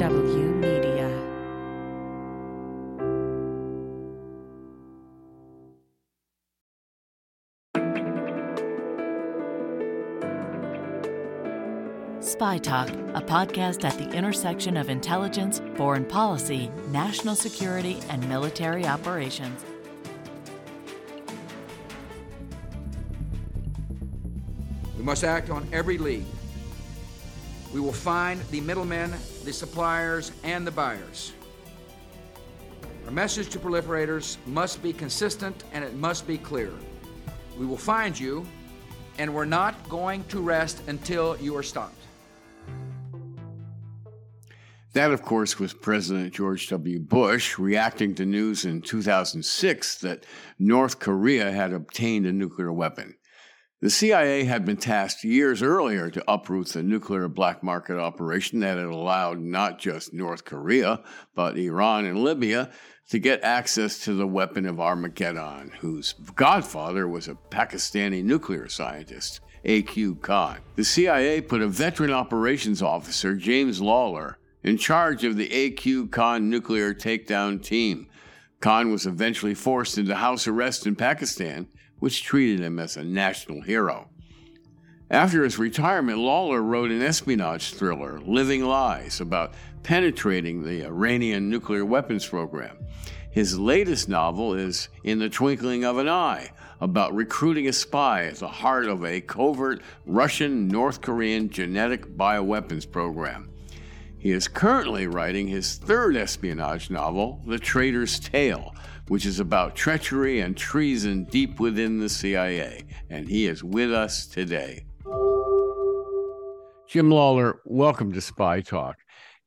W Media. Spy Talk, a podcast at the intersection of intelligence, foreign policy, national security, and military operations. We must act on every lead. We will find the middlemen, the suppliers, and the buyers. Our message to proliferators must be consistent and it must be clear. We will find you, and we're not going to rest until you are stopped. That, of course, was President George W. Bush reacting to news in 2006 that North Korea had obtained a nuclear weapon. The CIA had been tasked years earlier to uproot the nuclear black market operation that had allowed not just North Korea, but Iran and Libya to get access to the weapon of Armageddon, whose godfather was a Pakistani nuclear scientist, A.Q. Khan. The CIA put a veteran operations officer, James Lawler, in charge of the AQ Khan nuclear takedown team. Khan was eventually forced into house arrest in Pakistan, which treated him as a national hero. After his retirement, Lawler wrote an espionage thriller, Living Lies, about penetrating the Iranian nuclear weapons program. His latest novel is In the Twinkling of an Eye, about recruiting a spy at the heart of a covert Russian North Korean genetic bioweapons program. He is currently writing his third espionage novel, The Traitor's Tale, which is about treachery and treason deep within the CIA, and he is with us today. Jim Lawler, welcome to Spy Talk.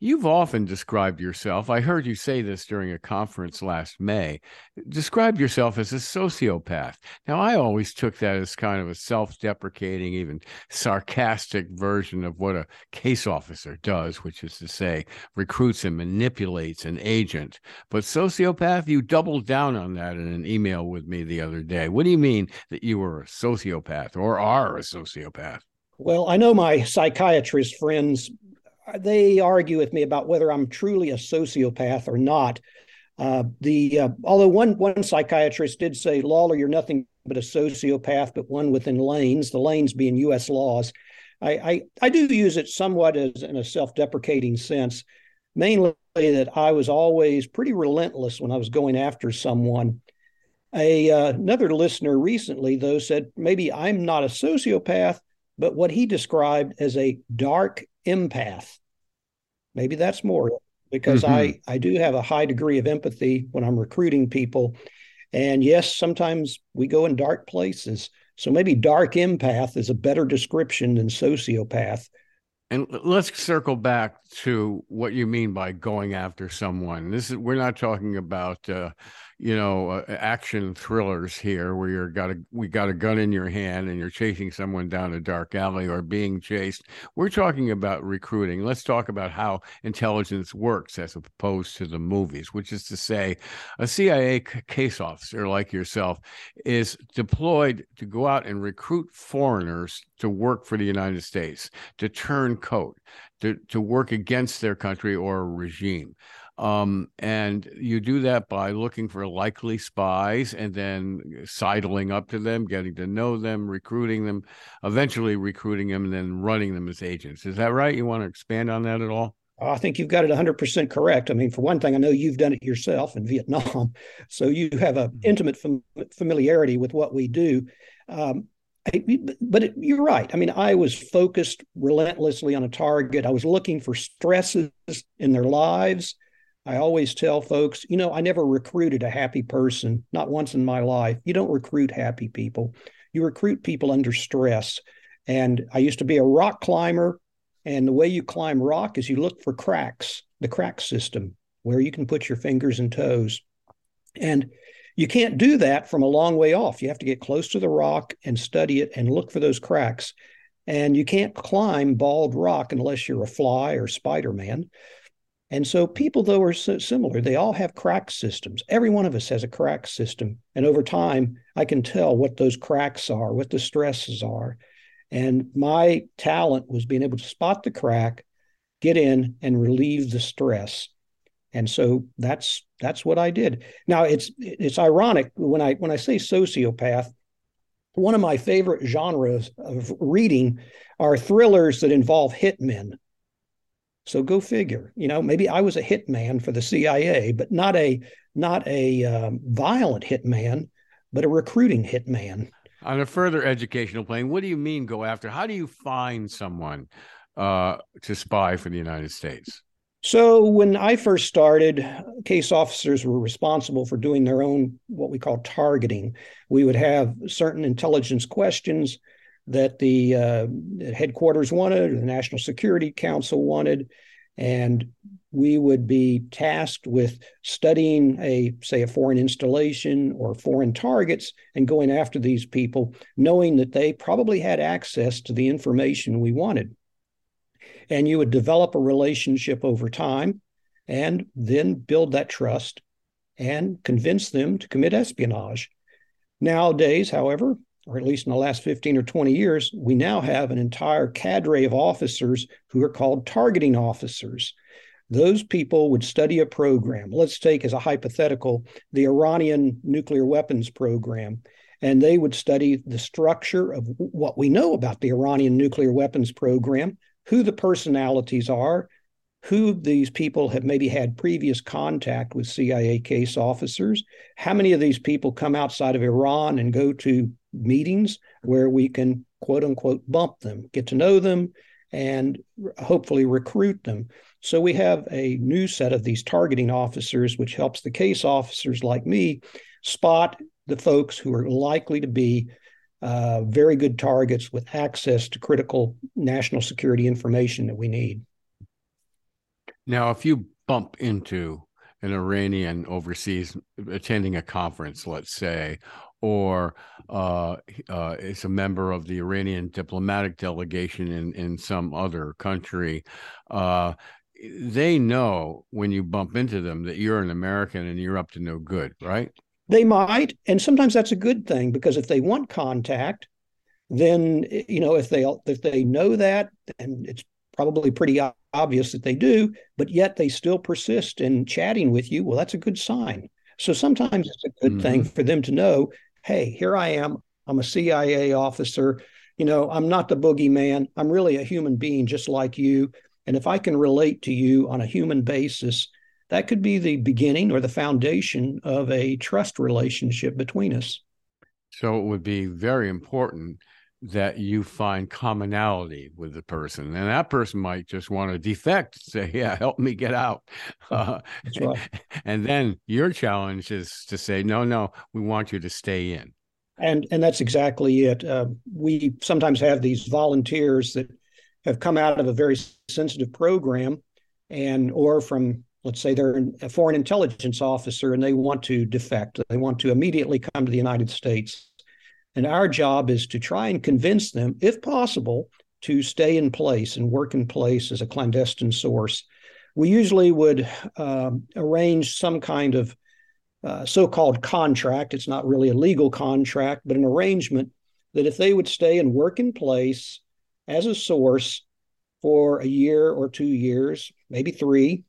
You've often described yourself, I heard you say this during a conference last May, described yourself as a sociopath. Now, I always took that as kind of a self deprecating, even sarcastic version of what a case officer does, which is to say, recruits and manipulates an agent. But sociopath, you doubled down on that in an email with me the other day. What do you mean that you were a sociopath or are a sociopath? Well, I know my psychiatrist friends they argue with me about whether I'm truly a sociopath or not. Uh, the uh, although one one psychiatrist did say, Lawler, you're nothing but a sociopath, but one within lanes. The lanes being U.S. laws. I I, I do use it somewhat as in a self-deprecating sense, mainly that I was always pretty relentless when I was going after someone. A uh, another listener recently though said maybe I'm not a sociopath, but what he described as a dark empath. Maybe that's more because mm-hmm. I, I do have a high degree of empathy when I'm recruiting people. And yes, sometimes we go in dark places. So maybe dark empath is a better description than sociopath. And let's circle back to what you mean by going after someone. This is we're not talking about uh, you know uh, action thrillers here where you're got a we got a gun in your hand and you're chasing someone down a dark alley or being chased. We're talking about recruiting. Let's talk about how intelligence works as opposed to the movies which is to say a cia case officer like yourself is deployed to go out and recruit foreigners to work for the united states to turn coat to, to work against their country or regime um, and you do that by looking for likely spies and then sidling up to them, getting to know them, recruiting them, eventually recruiting them, and then running them as agents. Is that right? You want to expand on that at all? I think you've got it 100% correct. I mean, for one thing, I know you've done it yourself in Vietnam. So you have an mm-hmm. intimate fam- familiarity with what we do. Um, but it, you're right. I mean, I was focused relentlessly on a target. I was looking for stresses in their lives I always tell folks, you know, I never recruited a happy person, not once in my life. You don't recruit happy people, you recruit people under stress. And I used to be a rock climber. And the way you climb rock is you look for cracks, the crack system, where you can put your fingers and toes. And you can't do that from a long way off. You have to get close to the rock and study it and look for those cracks. And you can't climb bald rock unless you're a fly or Spider Man. And so people, though, are similar. They all have crack systems. Every one of us has a crack system. And over time, I can tell what those cracks are, what the stresses are. And my talent was being able to spot the crack, get in and relieve the stress. And so that's that's what I did. Now it's it's ironic when I when I say sociopath, one of my favorite genres of reading are thrillers that involve hitmen. So go figure. You know, maybe I was a hitman for the CIA, but not a not a um, violent hitman, but a recruiting hitman. On a further educational plane, what do you mean go after? How do you find someone uh, to spy for the United States? So when I first started, case officers were responsible for doing their own what we call targeting. We would have certain intelligence questions that the uh, headquarters wanted, or the National Security Council wanted, and we would be tasked with studying a say a foreign installation or foreign targets and going after these people knowing that they probably had access to the information we wanted and you would develop a relationship over time and then build that trust and convince them to commit espionage. Nowadays, however, or at least in the last 15 or 20 years, we now have an entire cadre of officers who are called targeting officers. Those people would study a program. Let's take as a hypothetical the Iranian nuclear weapons program. And they would study the structure of what we know about the Iranian nuclear weapons program, who the personalities are, who these people have maybe had previous contact with CIA case officers, how many of these people come outside of Iran and go to meetings where we can quote unquote bump them, get to know them, and hopefully recruit them. So we have a new set of these targeting officers, which helps the case officers like me spot the folks who are likely to be uh, very good targets with access to critical national security information that we need. Now, if you bump into an Iranian overseas attending a conference, let's say, or uh, uh, is a member of the Iranian diplomatic delegation in, in some other country, uh, they know when you bump into them that you're an American and you're up to no good, right? They might, and sometimes that's a good thing because if they want contact, then you know if they if they know that, and it's probably pretty obvious that they do, but yet they still persist in chatting with you. Well, that's a good sign. So sometimes it's a good mm-hmm. thing for them to know, hey, here I am. I'm a CIA officer. You know, I'm not the boogeyman. I'm really a human being just like you. And if I can relate to you on a human basis, that could be the beginning or the foundation of a trust relationship between us. So it would be very important that you find commonality with the person and that person might just want to defect say yeah help me get out uh, right. and then your challenge is to say no no we want you to stay in and and that's exactly it uh, we sometimes have these volunteers that have come out of a very sensitive program and or from let's say they're a foreign intelligence officer and they want to defect, they want to immediately come to the United States. And our job is to try and convince them, if possible, to stay in place and work in place as a clandestine source. We usually would uh, arrange some kind of uh, so called contract. It's not really a legal contract, but an arrangement that if they would stay and work in place as a source for a year or two years, maybe three,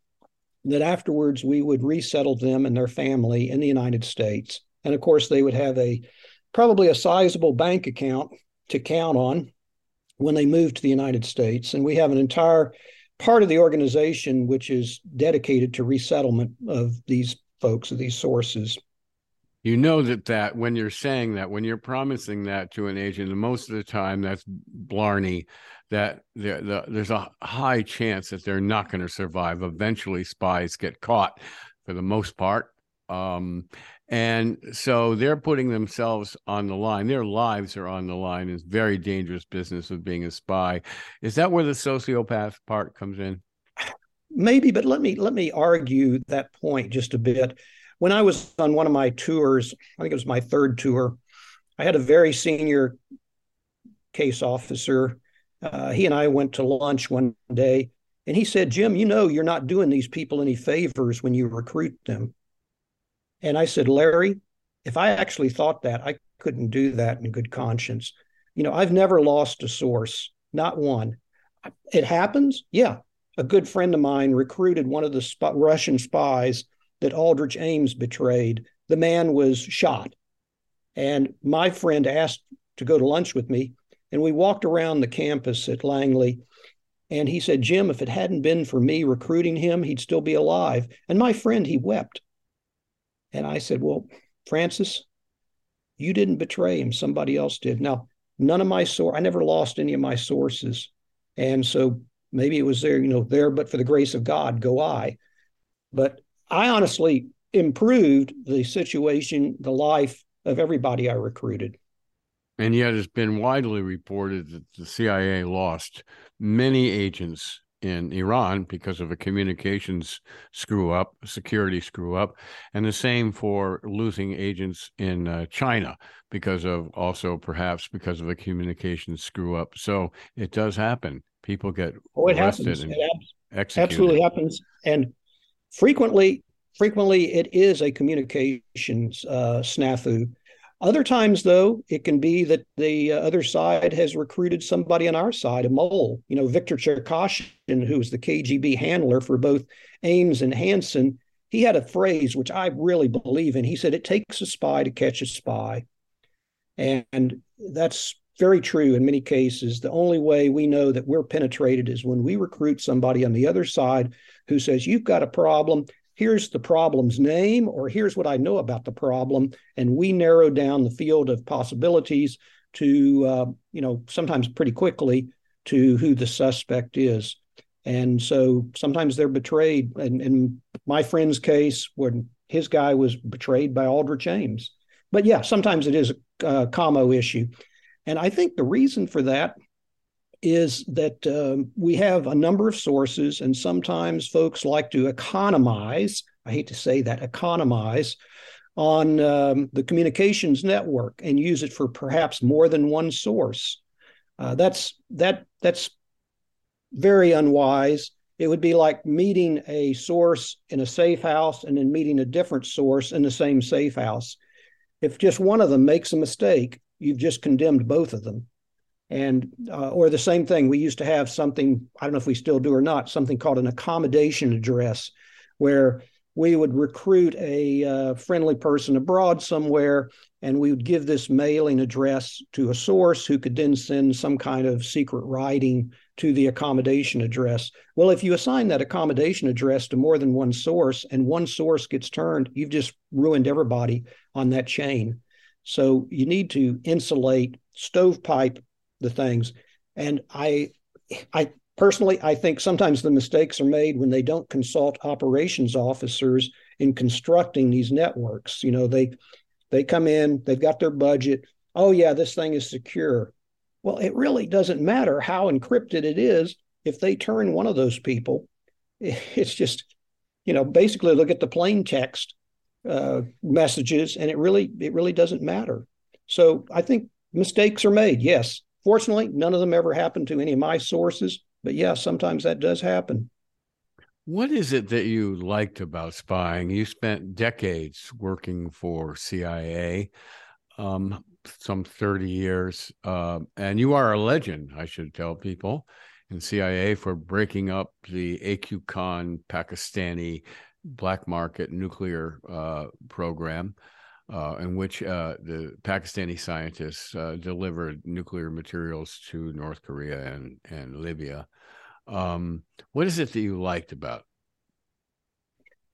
that afterwards we would resettle them and their family in the United States. And of course, they would have a probably a sizable bank account to count on when they move to the United States. And we have an entire part of the organization which is dedicated to resettlement of these folks, of these sources. You know that that when you're saying that when you're promising that to an agent and most of the time that's blarney that the, the, there's a high chance that they're not going to survive. Eventually spies get caught for the most part um, and so they're putting themselves on the line their lives are on the line it's very dangerous business of being a spy is that where the sociopath part comes in maybe but let me let me argue that point just a bit when I was on one of my tours, I think it was my third tour, I had a very senior case officer. Uh, he and I went to lunch one day, and he said, Jim, you know, you're not doing these people any favors when you recruit them. And I said, Larry, if I actually thought that, I couldn't do that in good conscience. You know, I've never lost a source, not one. It happens. Yeah, a good friend of mine recruited one of the sp- Russian spies that Aldrich Ames betrayed. The man was shot. And my friend asked to go to lunch with me. And we walked around the campus at Langley. And he said, Jim, if it hadn't been for me recruiting him, he'd still be alive. And my friend, he wept. And I said, Well, Francis, you didn't betray him. Somebody else did. Now, none of my source, I never lost any of my sources. And so maybe it was there, you know, there, but for the grace of God, go I. But I honestly improved the situation, the life of everybody I recruited. And yet, it's been widely reported that the CIA lost many agents in Iran because of a communications screw up, security screw up, and the same for losing agents in uh, China because of also perhaps because of a communications screw up. So it does happen. People get oh, it arrested happens. and it executed. Absolutely happens, and frequently, frequently it is a communications uh, snafu other times, though, it can be that the uh, other side has recruited somebody on our side, a mole. You know, Victor Cherkashin, who was the KGB handler for both Ames and Hanssen, he had a phrase which I really believe in. He said, It takes a spy to catch a spy. And that's very true in many cases. The only way we know that we're penetrated is when we recruit somebody on the other side who says, You've got a problem here's the problem's name or here's what I know about the problem. And we narrow down the field of possibilities to, uh, you know, sometimes pretty quickly to who the suspect is. And so sometimes they're betrayed. And in my friend's case, when his guy was betrayed by Aldrich Ames. But yeah, sometimes it is a, a commo issue. And I think the reason for that is that um, we have a number of sources, and sometimes folks like to economize. I hate to say that, economize on um, the communications network and use it for perhaps more than one source. Uh, that's that that's very unwise. It would be like meeting a source in a safe house and then meeting a different source in the same safe house. If just one of them makes a mistake, you've just condemned both of them and uh, or the same thing we used to have something i don't know if we still do or not something called an accommodation address where we would recruit a uh, friendly person abroad somewhere and we would give this mailing address to a source who could then send some kind of secret writing to the accommodation address. Well if you assign that accommodation address to more than one source and one source gets turned you've just ruined everybody on that chain. So you need to insulate stovepipe the things. And I, I personally, I think sometimes the mistakes are made when they don't consult operations officers in constructing these networks. You know, they they come in, they've got their budget. Oh yeah, this thing is secure. Well, it really doesn't matter how encrypted it is if they turn one of those people. It's just, you know, basically look at the plain text uh, messages, and it really it really doesn't matter. So I think mistakes are made. Yes, Fortunately, none of them ever happened to any of my sources, but yeah, sometimes that does happen. What is it that you liked about spying? You spent decades working for CIA, um, some 30 years, uh, and you are a legend, I should tell people, in CIA for breaking up the AQ Khan Pakistani black market nuclear uh, program uh, in which uh, the Pakistani scientists uh, delivered nuclear materials to North Korea and, and Libya. Um, what is it that you liked about?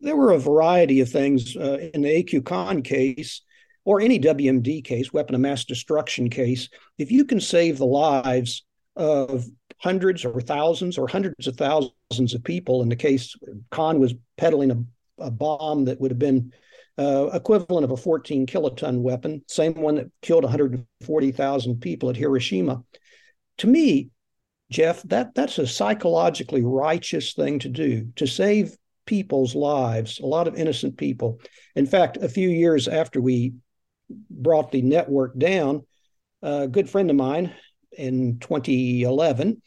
There were a variety of things uh, in the AQ Khan case or any WMD case, weapon of mass destruction case. If you can save the lives of hundreds or thousands or hundreds of thousands of people, in the case Khan was peddling a, a bomb that would have been uh, equivalent of a 14 kiloton weapon, same one that killed 140,000 people at Hiroshima. To me, Jeff, that that's a psychologically righteous thing to do to save people's lives, a lot of innocent people. In fact, a few years after we brought the network down, a good friend of mine in 2011,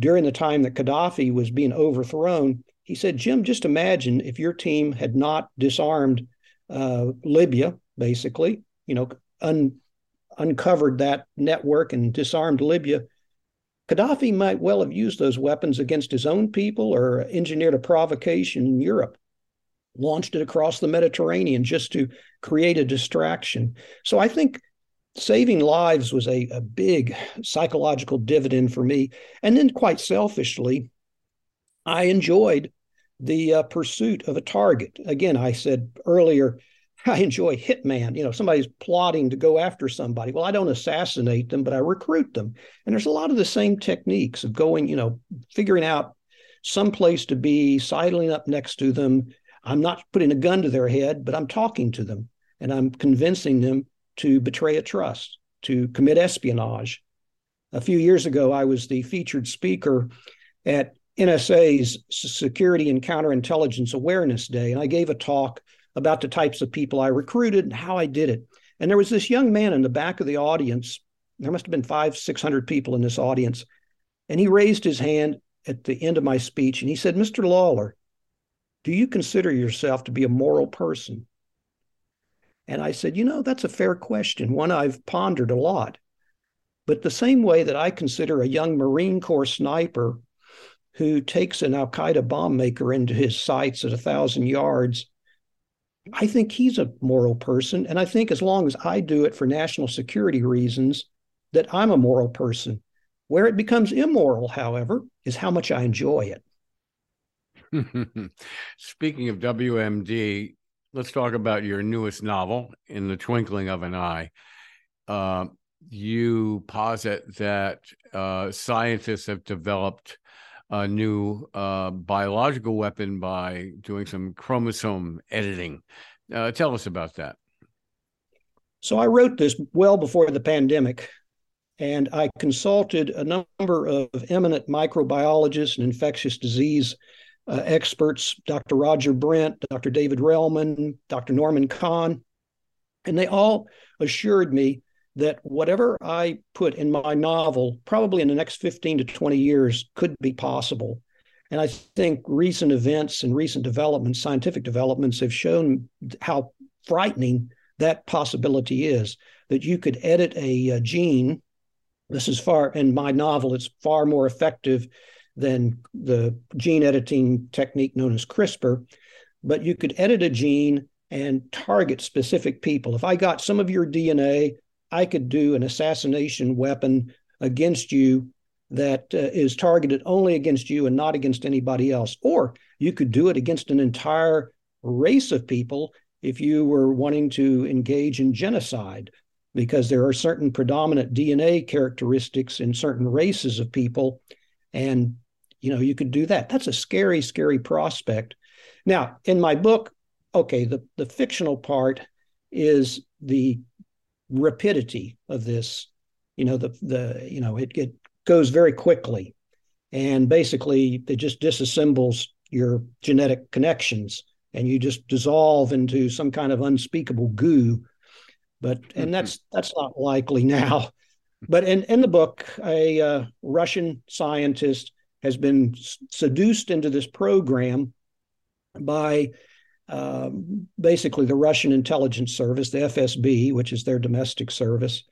during the time that Gaddafi was being overthrown, he said, Jim, just imagine if your team had not disarmed uh, Libya, basically, you know, un, uncovered that network and disarmed Libya, Gaddafi might well have used those weapons against his own people or engineered a provocation in Europe, launched it across the Mediterranean just to create a distraction. So I think saving lives was a, a big psychological dividend for me. And then, quite selfishly, I enjoyed the uh, pursuit of a target. Again, I said earlier, I enjoy hitman. You know, somebody's plotting to go after somebody. Well, I don't assassinate them, but I recruit them. And there's a lot of the same techniques of going, you know, figuring out some place to be, sidling up next to them. I'm not putting a gun to their head, but I'm talking to them and I'm convincing them to betray a trust, to commit espionage. A few years ago, I was the featured speaker at NSA's Security and Counterintelligence Awareness Day, and I gave a talk about the types of people I recruited and how I did it. And there was this young man in the back of the audience. There must have been five, 600 people in this audience. And he raised his hand at the end of my speech and he said, Mr. Lawler, do you consider yourself to be a moral person? And I said, you know, that's a fair question, one I've pondered a lot. But the same way that I consider a young Marine Corps sniper who takes an Al Qaeda bomb maker into his sights at a thousand yards I think he's a moral person. And I think as long as I do it for national security reasons, that I'm a moral person. Where it becomes immoral, however, is how much I enjoy it. Speaking of WMD, let's talk about your newest novel, In the Twinkling of an Eye. Uh, you posit that uh, scientists have developed a new uh, biological weapon by doing some chromosome editing. Uh, tell us about that. So I wrote this well before the pandemic, and I consulted a number of eminent microbiologists and infectious disease uh, experts, Dr. Roger Brent, Dr. David Relman, Dr. Norman Kahn, and they all assured me that whatever I put in my novel, probably in the next 15 to 20 years, could be possible. And I think recent events and recent developments, scientific developments, have shown how frightening that possibility is that you could edit a, a gene. This is far, in my novel, it's far more effective than the gene editing technique known as CRISPR. But you could edit a gene and target specific people. If I got some of your DNA, I could do an assassination weapon against you that uh, is targeted only against you and not against anybody else. Or you could do it against an entire race of people if you were wanting to engage in genocide, because there are certain predominant DNA characteristics in certain races of people. And, you know, you could do that. That's a scary, scary prospect. Now, in my book, okay, the, the fictional part is the rapidity of this. You know, the the you know, it, it goes very quickly. And basically it just disassembles your genetic connections and you just dissolve into some kind of unspeakable goo. But and mm-hmm. that's that's not likely now. But in, in the book, a uh, Russian scientist has been seduced into this program by um, basically the Russian intelligence service, the FSB, which is their domestic service,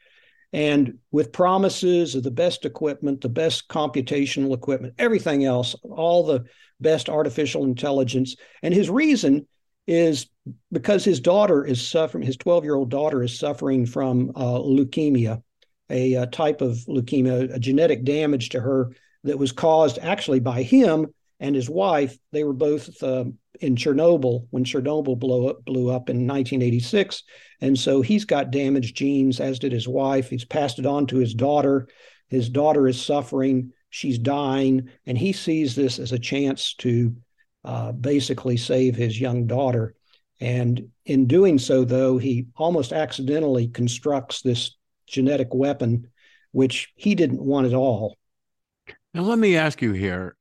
and with promises of the best equipment, the best computational equipment, everything else, all the best artificial intelligence. And his reason is because his daughter is suffering, his 12 year old daughter is suffering from uh, leukemia, a, a, type of leukemia, a genetic damage to her that was caused actually by him and his wife. They were both uh, in Chernobyl when Chernobyl blew up, blew up in 1986. And so he's got damaged genes, as did his wife. He's passed it on to his daughter. His daughter is suffering. She's dying. And he sees this as a chance to uh, basically save his young daughter. And in doing so, though, he almost accidentally constructs this genetic weapon, which he didn't want at all. Now, let me ask you here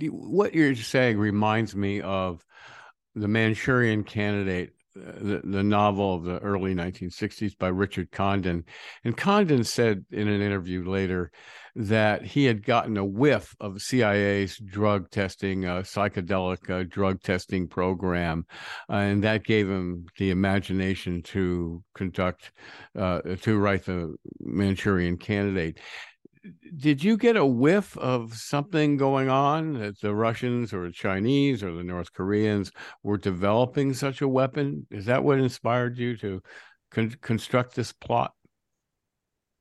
what you're saying reminds me of the Manchurian Candidate, uh, the, the novel of the early 1960s by Richard Condon. And Condon said in an interview later that he had gotten a whiff of CIA's drug testing, uh, psychedelic uh, drug testing program, uh, and that gave him the imagination to conduct, uh, to write the Manchurian Candidate did you get a whiff of something going on that the Russians or the Chinese or the North Koreans were developing such a weapon? Is that what inspired you to con- construct this plot?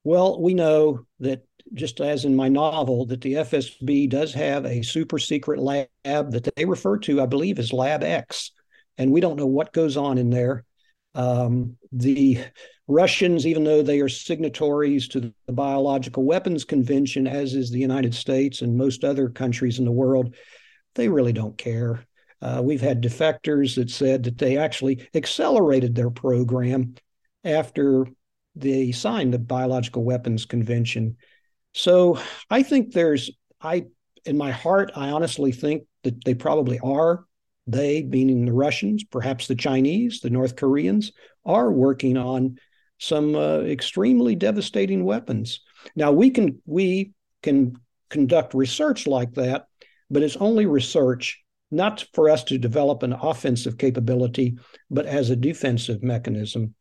Well, we know that just as in my novel, that the FSB does have a super secret lab that they refer to, I believe, as Lab X, and we don't know what goes on in there. Um, the Russians, even though they are signatories to the Biological Weapons Convention, as is the United States and most other countries in the world, they really don't care. Uh, we've had defectors that said that they actually accelerated their program after they signed the Biological Weapons Convention. So I think there's, I, in my heart, I honestly think that they probably are. They, meaning the Russians, perhaps the Chinese, the North Koreans, are working on some uh, extremely devastating weapons. Now we can we can conduct research like that, but it's only research, not for us to develop an offensive capability, but as a defensive mechanism.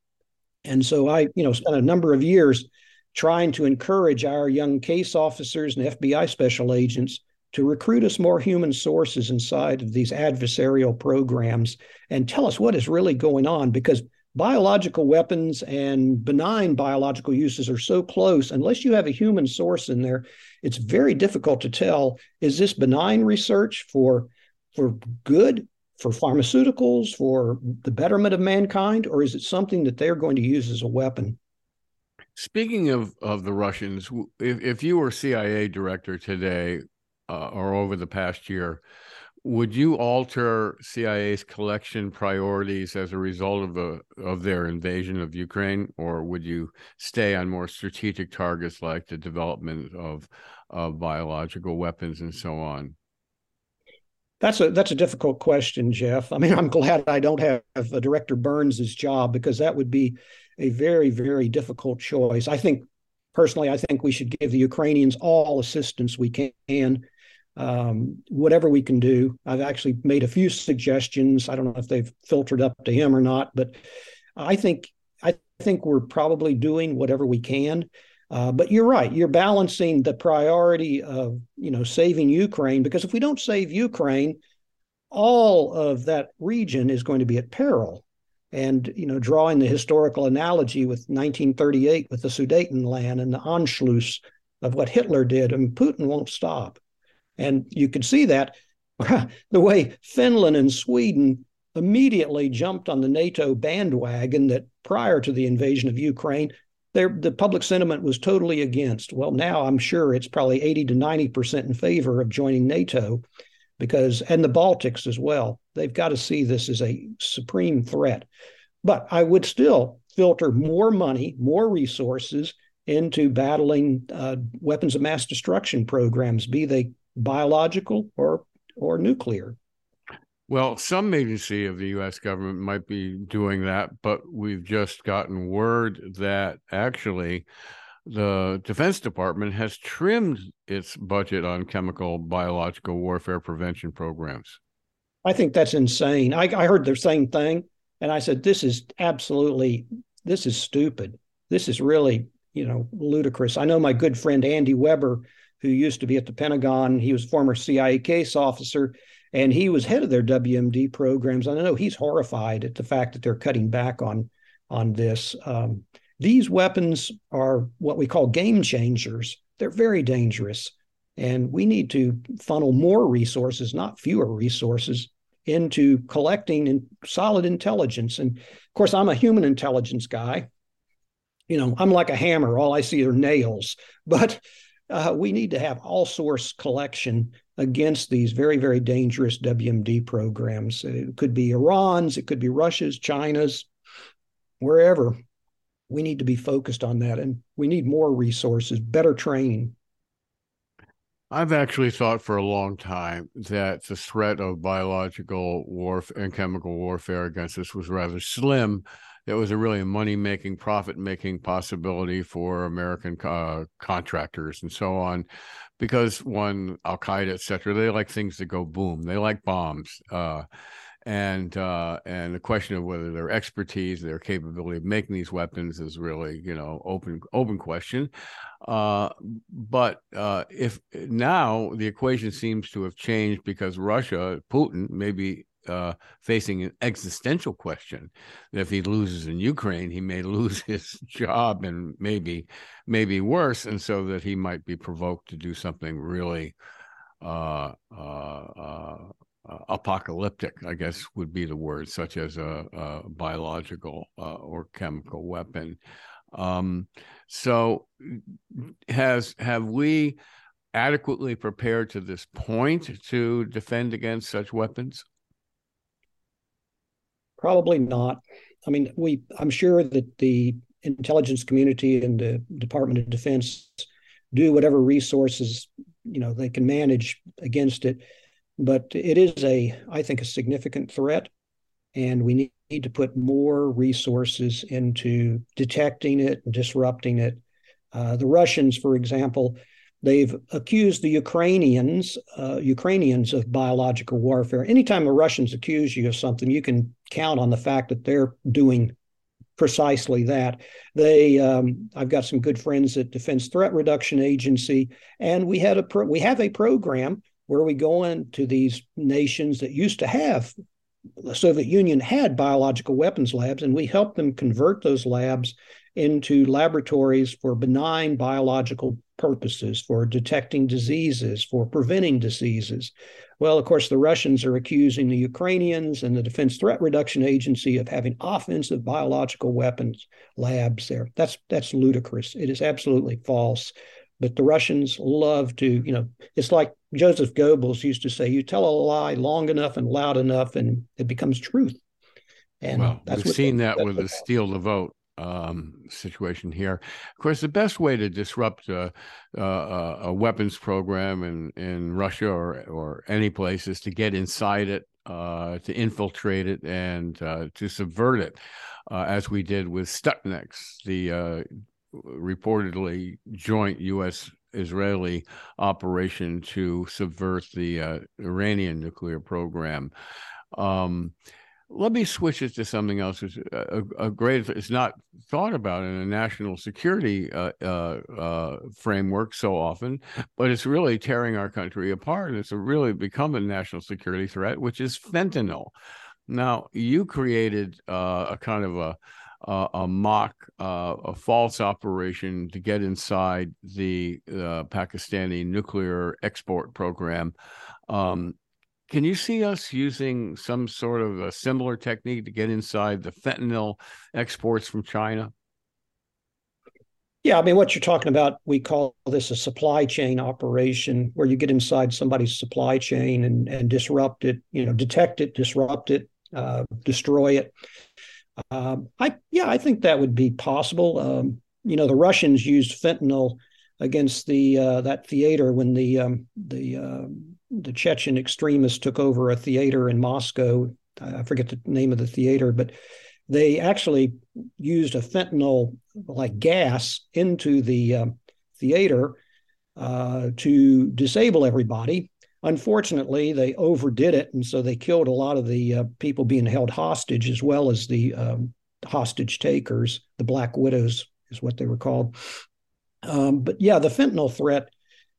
And so I, you know, spent a number of years trying to encourage our young case officers and FBI special agents to recruit us more human sources inside of these adversarial programs and tell us what is really going on because biological weapons and benign biological uses are so close. Unless you have a human source in there it's very difficult to tell is this benign research for for good for pharmaceuticals for the betterment of mankind or is it something that they're going to use as a weapon? Speaking of of the russians if, if you were cia director today uh, or over the past year would you alter CIA's collection priorities as a result of the of their invasion of Ukraine, or would you stay on more strategic targets like the development of of biological weapons and so on? That's a that's a difficult question, Jeff. I mean, I'm glad I don't have a Director Burns's job because that would be a very very difficult choice. I think personally, I think we should give the Ukrainians all assistance we can um, whatever we can do. I've actually made a few suggestions. I don't know if they've filtered up to him or not, but I think I think we're probably doing whatever we can. Uh, but you're right. You're balancing the priority of you know saving Ukraine because if we don't save Ukraine, all of that region is going to be at peril. And you know, drawing the historical analogy with 1938 with the Sudetenland and the Anschluss of what Hitler did, I and mean, Putin won't stop. And you could see that the way Finland and Sweden immediately jumped on the NATO bandwagon that prior to the invasion of Ukraine, there, the public sentiment was totally against. Well, now I'm sure it's probably 80 to 90% in favor of joining NATO because, and the Baltics as well. They've got to see this as a supreme threat. But I would still filter more money, more resources into battling uh, weapons of mass destruction programs, be they biological or or nuclear. Well, some agency of the U.S. government might be doing that, but we've just gotten word that actually the Defense Department has trimmed its budget on chemical biological warfare prevention programs. I think that's insane. I, I heard the same thing, and I said, "This is absolutely, this is stupid. This is really, you know, ludicrous." I know my good friend Andy Weber who used to be at the Pentagon. He was former CIA case officer, and he was head of their WMD programs. And I know he's horrified at the fact that they're cutting back on on this. Um, these weapons are what we call game changers. They're very dangerous, and we need to funnel more resources, not fewer resources, into collecting in solid intelligence. And of course, I'm a human intelligence guy. You know, I'm like a hammer. All I see are nails. But uh, we need to have all source collection against these very, very dangerous WMD programs. It could be Iran's, it could be Russia's, China's, wherever. We need to be focused on that, and we need more resources, better training. I've actually thought for a long time that the threat of biological warfare and chemical warfare against us was rather slim it was a really money making, profit making possibility for American uh, contractors and so on, because one Al Qaeda, et cetera, they like things that go boom. They like bombs. Uh, and uh, and the question of whether their expertise, their capability of making these weapons is really you know open open question. Uh, but uh, if now the equation seems to have changed because Russia, Putin, maybe uh, facing an existential question that if he loses in Ukraine, he may lose his job and maybe maybe worse, and so that he might be provoked to do something really uh, uh, uh uh, apocalyptic, I guess would be the word, such as a, a biological or chemical weapon. Um, so, has have we adequately prepared to this point to defend against such weapons? Probably not. I mean, we. I'm sure that the intelligence community and the Department of Defense do whatever resources you know they can manage against it but it is a, I think, a significant threat, and we need, to put more resources into detecting it disrupting it. Uh, the Russians, for example, they've accused the Ukrainians, uh, Ukrainians of biological warfare. Anytime the Russians accuse you of something, you can count on the fact that they're doing precisely that. They, um, I've got some good friends at Defense Threat Reduction Agency, and we had a pro- we have a program where we go into these nations that used to have the Soviet Union had biological weapons labs, and we helped them convert those labs into laboratories for benign biological purposes, for detecting diseases, for preventing diseases. Well, of course, the Russians are accusing the Ukrainians and the Defense Threat Reduction Agency of having offensive biological weapons labs there. That's that's ludicrous. It is absolutely false. But the Russians love to, you know, it's like Joseph Goebbels used to say, you tell a lie long enough and loud enough, and it becomes truth. And well, we've seen they, that with the steal the vote um, situation here. Of course, the best way to disrupt a, a, a, weapons program in, in Russia or, or any place is to get inside it, uh, to infiltrate it, and uh, to subvert it, uh, as we did with Stuxnet, the uh, reportedly joint U.S. Israeli operation to subvert the uh, Iranian nuclear program. Um, let me switch it to something else. It's a, a, great. It's not thought about in a national security uh, uh, uh, framework so often, but it's really tearing our country apart. It's really become a national security threat, which is fentanyl. Now, you created uh, a kind of a uh, a mock, uh, a false operation to get inside the uh, Pakistani nuclear export program. Um, can you see us using some sort of a similar technique to get inside the fentanyl exports from China? Yeah, I mean, what you're talking about, we call this a supply chain operation, where you get inside somebody's supply chain and, and disrupt it, you know, detect it, disrupt it, uh, destroy it. Um, I yeah, I think that would be possible. Um, you know, the Russians used fentanyl against the uh, that theater when the um, the uh, the Chechen extremists took over a theater in Moscow. I forget the name of the theater, but they actually used a fentanyl like gas into the uh, theater uh, to disable everybody Unfortunately, they overdid it, and so they killed a lot of the uh, people being held hostage, as well as the um, hostage takers. The Black Widows is what they were called. Um, but yeah, the fentanyl threat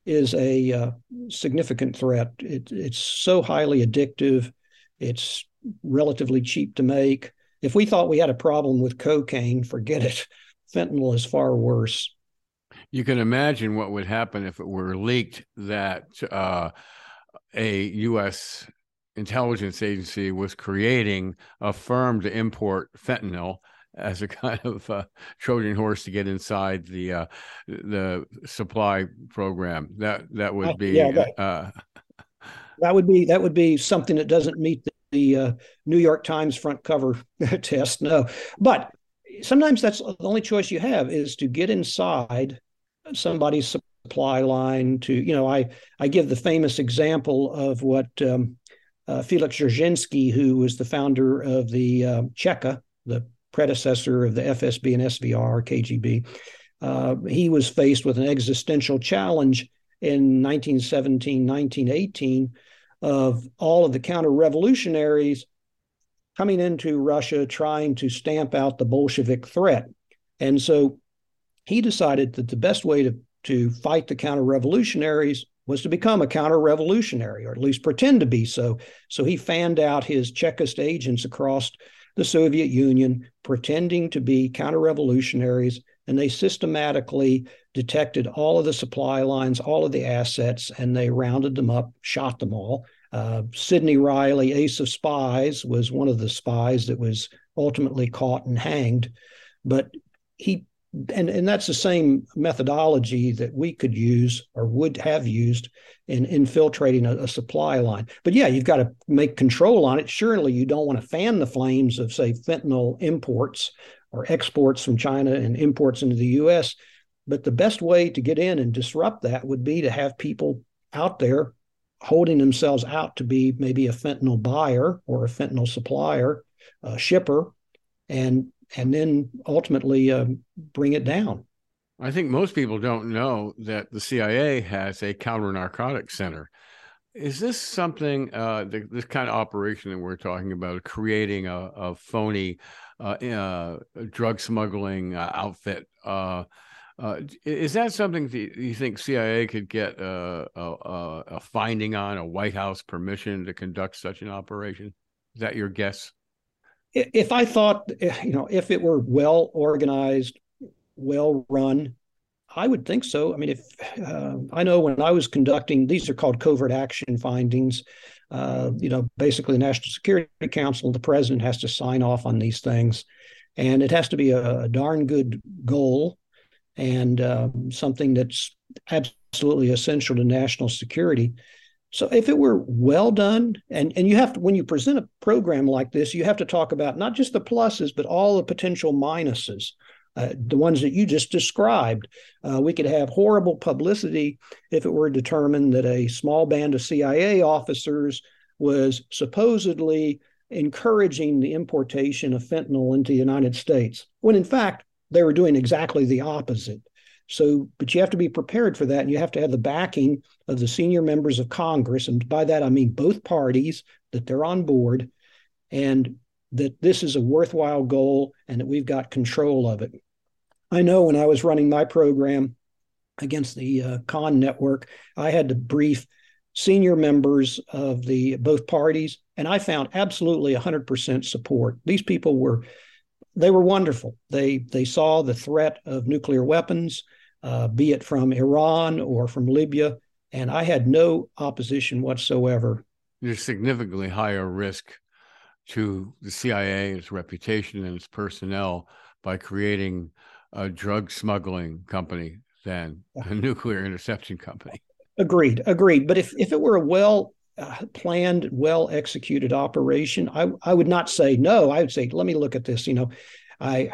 is a uh, significant threat. It, it's so highly addictive. It's relatively cheap to make. If we thought we had a problem with cocaine, forget it. Fentanyl is far worse. You can imagine what would happen if it were leaked that uh, a U.S. intelligence agency was creating a firm to import fentanyl as a kind of uh, Trojan horse to get inside the uh, the supply program. That that would be yeah, that, uh, that, would be that would be something that doesn't meet the, the uh, New York Times front cover test. No, but sometimes that's the only choice you have is to get inside somebody's supply line to you know i i give the famous example of what um, uh, felix dzerzhinsky who was the founder of the uh, cheka the predecessor of the fsb and svr kgb uh, he was faced with an existential challenge in 1917 1918 of all of the counter revolutionaries coming into Russia trying to stamp out the Bolshevik threat. And so he decided that the best way to, to fight the counter revolutionaries was to become a counter revolutionary, or at least pretend to be so. So he fanned out his Chekist agents across the Soviet Union, pretending to be counter revolutionaries, and they systematically detected all of the supply lines, all of the assets, and they rounded them up, shot them all. Uh, Sidney Reilly, ace of spies, was one of the spies that was ultimately caught and hanged. But he and and that's the same methodology that we could use or would have used in infiltrating a, a, supply line. But yeah, you've got to make control on it. Surely you don't want to fan the flames of say fentanyl imports or exports from China and imports into the U.S. But the best way to get in and disrupt that would be to have people out there holding themselves out to be maybe a fentanyl buyer or a fentanyl supplier, a shipper, and and then ultimately uh, bring it down. I think most people don't know that the CIA has a counter narcotics center. Is this something, uh, the, this kind of operation that we're talking about, creating a, a phony uh, uh drug smuggling uh, outfit? Uh, is that something that you think CIA could get a, a, a finding on, a White House permission to conduct such an operation? Is that your guess? If I thought, you know, if it were well organized, well run, I would think so. I mean, if uh, I know when I was conducting, these are called covert action findings. Uh, you know, basically, the National Security Council, the president has to sign off on these things, and it has to be a, a darn good goal and um, something that's absolutely essential to national security. So if it were well done, and and you have to when you present a program like this, you have to talk about not just the pluses, but all the potential minuses. Uh, the ones that you just described. Uh, we could have horrible publicity if it were determined that a small band of CIA officers was supposedly encouraging the importation of fentanyl into the United States, when in fact they were doing exactly the opposite. So, but you have to be prepared for that. And you have to have the backing of the senior members of Congress. And by that, I mean both parties, that they're on board and that this is a worthwhile goal and that we've got control of it. I know when I was running my program against the uh, Khan network, I had to brief senior members of the both parties, and I found absolutely 100% support. These people were they were wonderful. They they saw the threat of nuclear weapons, uh, be it from Iran or from Libya, and I had no opposition whatsoever. There's significantly higher risk to the CIA, its reputation, and its personnel by creating a drug smuggling company than a nuclear interception company. Agreed, agreed. But if if it were a well uh, planned, well executed operation, I, I would not say no. I would say, let me look at this. You know, I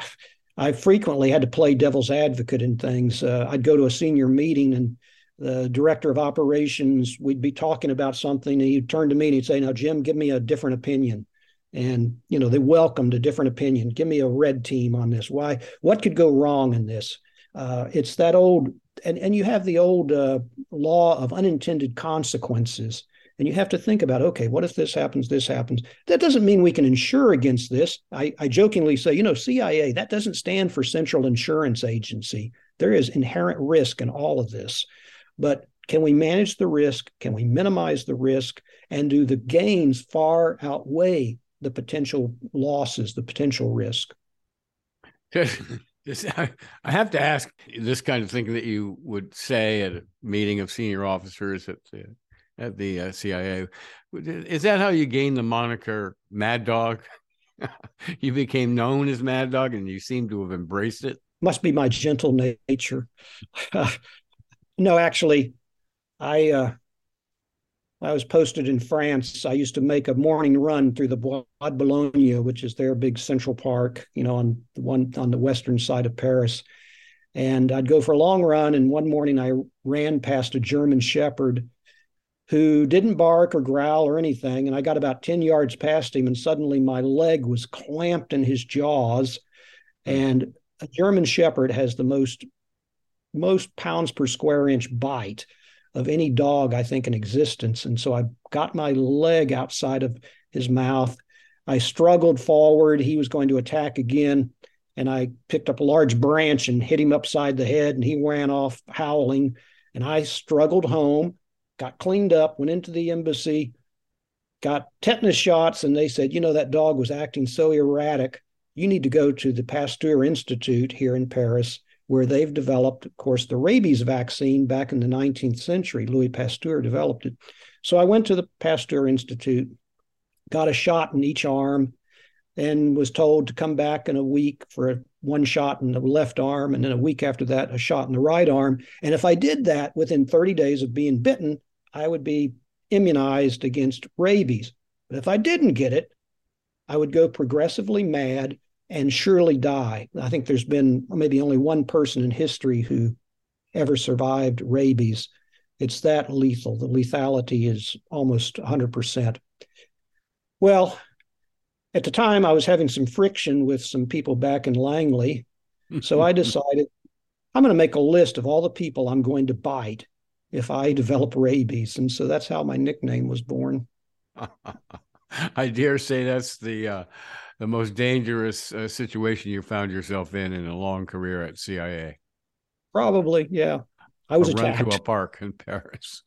I frequently had to play devil's advocate in things. Uh, I'd go to a senior meeting and the director of operations, we'd be talking about something, and he'd turn to me and he'd say, "Now, Jim, give me a different opinion." And you know, they welcomed a different opinion. Give me a red team on this. Why? What could go wrong in this? Uh, it's that old, and and you have the old uh, law of unintended consequences. And you have to think about, okay, what if this happens, this happens? That doesn't mean we can insure against this. I, I jokingly say, you know, CIA, that doesn't stand for Central Insurance Agency. There is inherent risk in all of this. But can we manage the risk? Can we minimize the risk? And do the gains far outweigh the potential losses, the potential risk? I have to ask this kind of thing that you would say at a meeting of senior officers at the at the uh, CIA. Is that how you gained the moniker Mad Dog? you became known as Mad Dog, and you seem to have embraced it. Must be my gentle nature. no, actually, I uh, I was posted in France. I used to make a morning run through the Bois de Boulogne, which is their big central park, you know, on the one on the western side of Paris. And I'd go for a long run. And one morning I ran past a German Shepherd who didn't bark or growl or anything. And I got about 10 yards past him, and suddenly my leg was clamped in his jaws. Hmm. And a German Shepherd has the most most pounds per square inch bite of any dog I think in existence. And so I got my leg outside of his mouth. I struggled forward. He was going to attack again. And I picked up a large branch and hit him upside the head, and he ran off howling. And I struggled home, got cleaned up, went into the embassy, got tetanus shots, and they said, you know, that dog was acting so erratic. You need to go to the Pasteur Institute here in Paris, where they've developed, of course, the rabies vaccine back in the 19th century. Louis Pasteur developed it. So I went to the Pasteur Institute, got a shot in each arm, and was told to come back in a week for a, one shot in the left arm, and then a week after that, a shot in the right arm. And if I did that within 30 days of being bitten, I would be immunized against rabies. But if I didn't get it, I would go progressively mad and surely die. I think there's been maybe only one person in history who ever survived rabies. It's that lethal. The lethality is almost 100%. Well, at the time, I was having some friction with some people back in Langley. So I decided I'm going to make a list of all the people I'm going to bite if I develop rabies. And so that's how my nickname was born. I dare say that's the uh, the most dangerous uh, situation you found yourself in in a long career at CIA. Probably, yeah. I was a attacked. run to a park in Paris.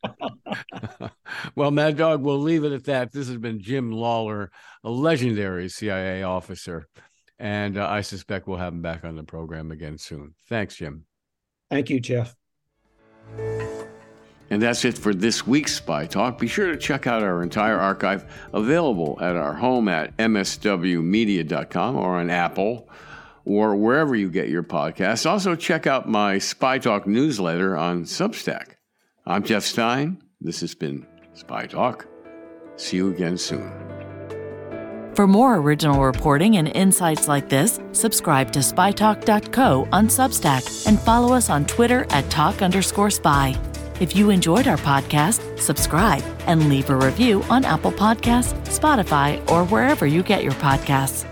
well, Mad Dog, we'll leave it at that. This has been Jim Lawler, a legendary CIA officer, and uh, I suspect we'll have him back on the program again soon. Thanks, Jim. Thank you, Jeff. And that's it for this week's Spy Talk. Be sure to check out our entire archive available at our home at mswmedia.com or on Apple or wherever you get your podcasts. Also, check out my Spy Talk newsletter on Substack. I'm Jeff Stein. This has been Spy Talk. See you again soon. For more original reporting and insights like this, subscribe to spytalk.co on Substack and follow us on Twitter at talk underscore spy. If you enjoyed our podcast, subscribe and leave a review on Apple Podcasts, Spotify, or wherever you get your podcasts.